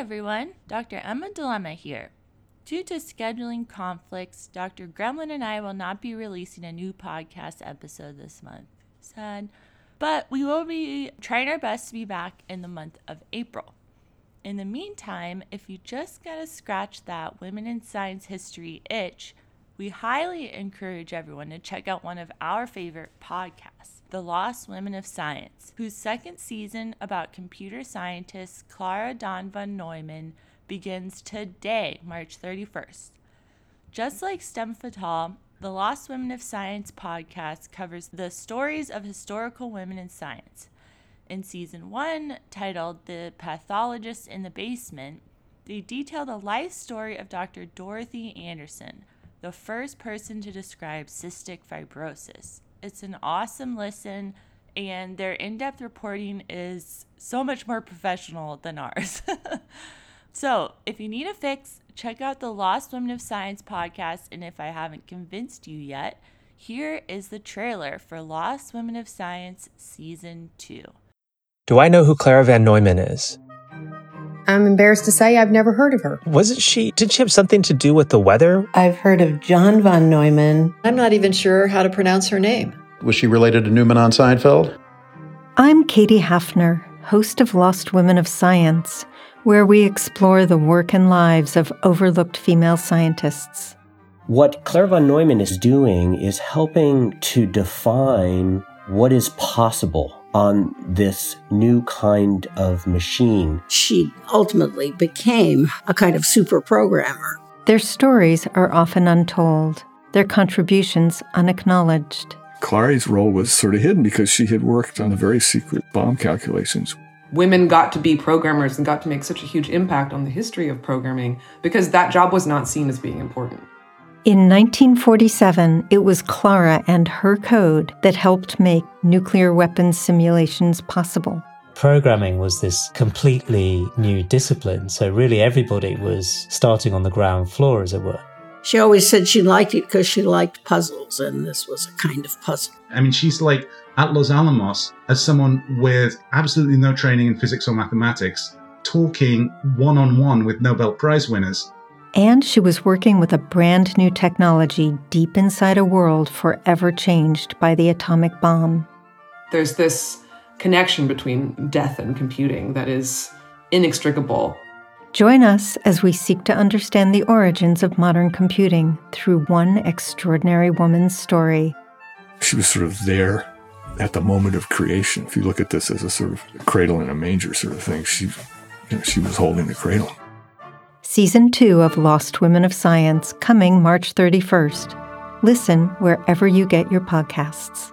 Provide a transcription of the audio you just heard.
everyone, Dr. Emma Dilemma here. Due to scheduling conflicts, Dr. Gremlin and I will not be releasing a new podcast episode this month. Sad. But we will be trying our best to be back in the month of April. In the meantime, if you just gotta scratch that women in science history itch, we highly encourage everyone to check out one of our favorite podcasts, The Lost Women of Science, whose second season about computer scientist Clara Dan von Neumann begins today, March 31st. Just like STEM Fatale, the Lost Women of Science podcast covers the stories of historical women in science in season one, titled The Pathologist in the Basement, they detail the life story of Dr. Dorothy Anderson, the first person to describe cystic fibrosis. It's an awesome listen, and their in depth reporting is so much more professional than ours. so, if you need a fix, check out the Lost Women of Science podcast. And if I haven't convinced you yet, here is the trailer for Lost Women of Science Season 2. Do I know who Clara Van Neumann is? I'm embarrassed to say I've never heard of her. Wasn't she, did she have something to do with the weather? I've heard of John von Neumann. I'm not even sure how to pronounce her name. Was she related to Newman on Seinfeld? I'm Katie Hafner, host of Lost Women of Science, where we explore the work and lives of overlooked female scientists. What Clara von Neumann is doing is helping to define what is possible on this new kind of machine. She ultimately became a kind of super programmer. Their stories are often untold, their contributions unacknowledged. Clary's role was sort of hidden because she had worked on the very secret bomb calculations. Women got to be programmers and got to make such a huge impact on the history of programming because that job was not seen as being important. In 1947, it was Clara and her code that helped make nuclear weapons simulations possible. Programming was this completely new discipline, so really everybody was starting on the ground floor, as it were. She always said she liked it because she liked puzzles, and this was a kind of puzzle. I mean, she's like at Los Alamos as someone with absolutely no training in physics or mathematics, talking one on one with Nobel Prize winners and she was working with a brand new technology deep inside a world forever changed by the atomic bomb. There's this connection between death and computing that is inextricable. Join us as we seek to understand the origins of modern computing through one extraordinary woman's story. She was sort of there at the moment of creation. If you look at this as a sort of cradle in a manger sort of thing, she, you know, she was holding the cradle. Season 2 of Lost Women of Science coming March 31st. Listen wherever you get your podcasts.